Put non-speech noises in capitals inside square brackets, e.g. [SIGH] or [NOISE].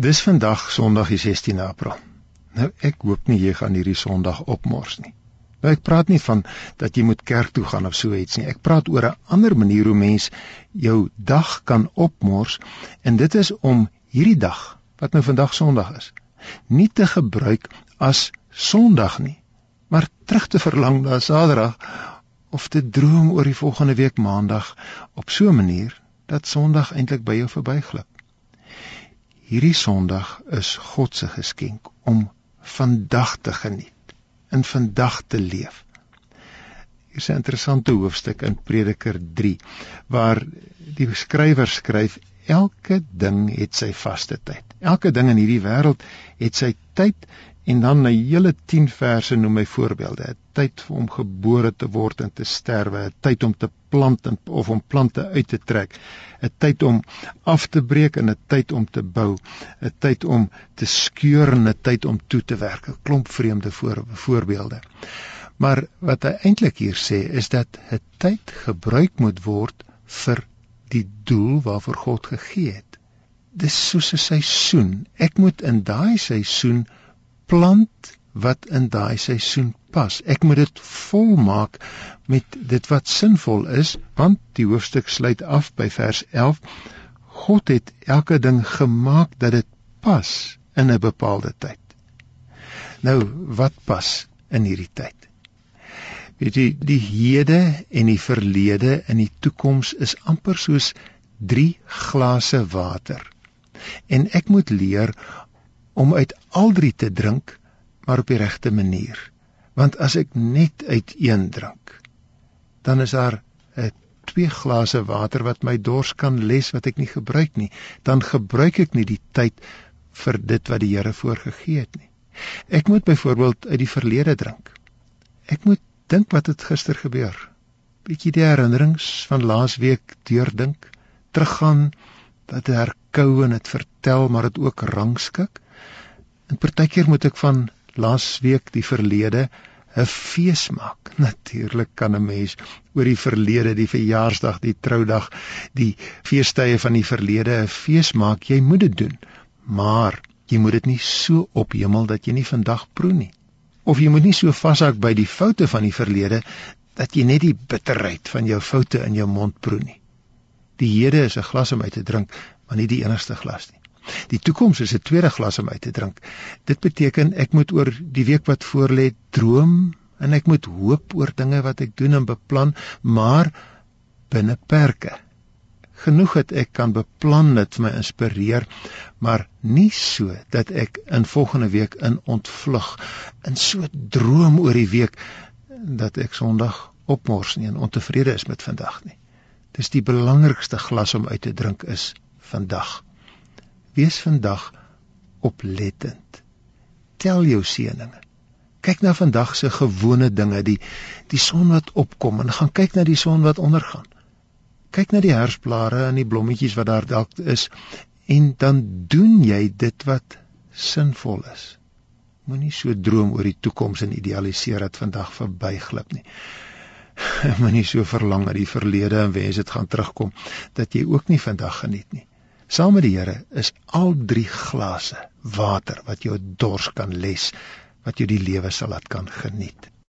Dis vandag Sondag die 16 April. Nou ek hoop nie jy gaan hierdie Sondag opmors nie. Nou ek praat nie van dat jy moet kerk toe gaan of so iets nie. Ek praat oor 'n ander manier hoe mens jou dag kan opmors en dit is om hierdie dag wat nou vandag Sondag is, nie te gebruik as Sondag nie, maar terug te verlang na Saterdag of te droom oor die volgende week Maandag op so 'n manier dat Sondag eintlik by jou verbyglip. Hierdie Sondag is God se geskenk om vandag te geniet, in vandag te leef. Hier is 'n interessante hoofstuk in Prediker 3 waar die skrywer skryf elke ding het sy vaste tyd. Elke ding in hierdie wêreld het sy tyd en dan 'n hele 10 verse noem hy voorbeelde. 'n Tyd om gebore te word en te sterwe, 'n tyd om te plant en of om plante uit te trek, 'n tyd om af te breek en 'n tyd om te bou, 'n tyd om te skeur en 'n tyd om toe te werk. 'n Klomp vreemde voor, voorbeelde. Maar wat hy eintlik hier sê is dat 'n tyd gebruik moet word vir die doel waarvoor God gegee het. Dis soos 'n seisoen. Ek moet in daai seisoen plant wat in daai seisoen pas. Ek moet dit volmaak met dit wat sinvol is, want die hoofstuk sluit af by vers 11. God het elke ding gemaak dat dit pas in 'n bepaalde tyd. Nou, wat pas in hierdie tyd? Weet jy, die hede en die verlede en die toekoms is amper soos drie glase water. En ek moet leer om uit al drie te drink, maar op die regte manier. Want as ek net uit een drink, dan is daar 'n twee glase water wat my dors kan les wat ek nie gebruik nie. Dan gebruik ek nie die tyd vir dit wat die Here voorgegee het nie. Ek moet byvoorbeeld uit die verlede drink. Ek moet dink wat het gister gebeur. Bietjie die herinnerings van laasweek deurdink, teruggaan, dat herkou en dit vertel, maar dit ook rangskik. Partykeer moet ek van laasweek die verlede 'n fees maak. [LAUGHS] Natuurlik kan 'n mens oor die verlede, die verjaarsdag, die troudag, die feestydde van die verlede 'n fees maak. Jy moet dit doen. Maar jy moet dit nie so ophemel dat jy nie vandag proe nie. Of jy moet nie so vashak by die foute van die verlede dat jy net die bitterheid van jou foute in jou mond proe nie. Die hede is 'n glas om uit te drink, maar nie die enigste glas nie. Die toekoms is 'n tweede glas om uit te drink. Dit beteken ek moet oor die week wat voorlê droom en ek moet hoop oor dinge wat ek doen en beplan, maar binne perke. Genoeg dat ek kan beplan dit vir my inspireer, maar nie so dat ek in volgende week in ontvlug in so droom oor die week dat ek Sondag opmors nie en ontevrede is met vandag nie. Dis die belangrikste glas om uit te drink is vandag. Wees vandag oplettend. Tel jou seëninge. Kyk na vandag se gewone dinge, die die son wat opkom en gaan kyk na die son wat ondergaan. Kyk na die herfsblare en die blommetjies wat daar dalk is en dan doen jy dit wat sinvol is. Moenie so droom oor die toekoms en idealiseer dat vandag verbyglip nie. [LAUGHS] Moenie so verlang na die verlede en wens dit gaan terugkom dat jy ook nie vandag geniet nie. Saam met die Here is al drie glase water wat jou dors kan les, wat jou die lewe sal laat kan geniet.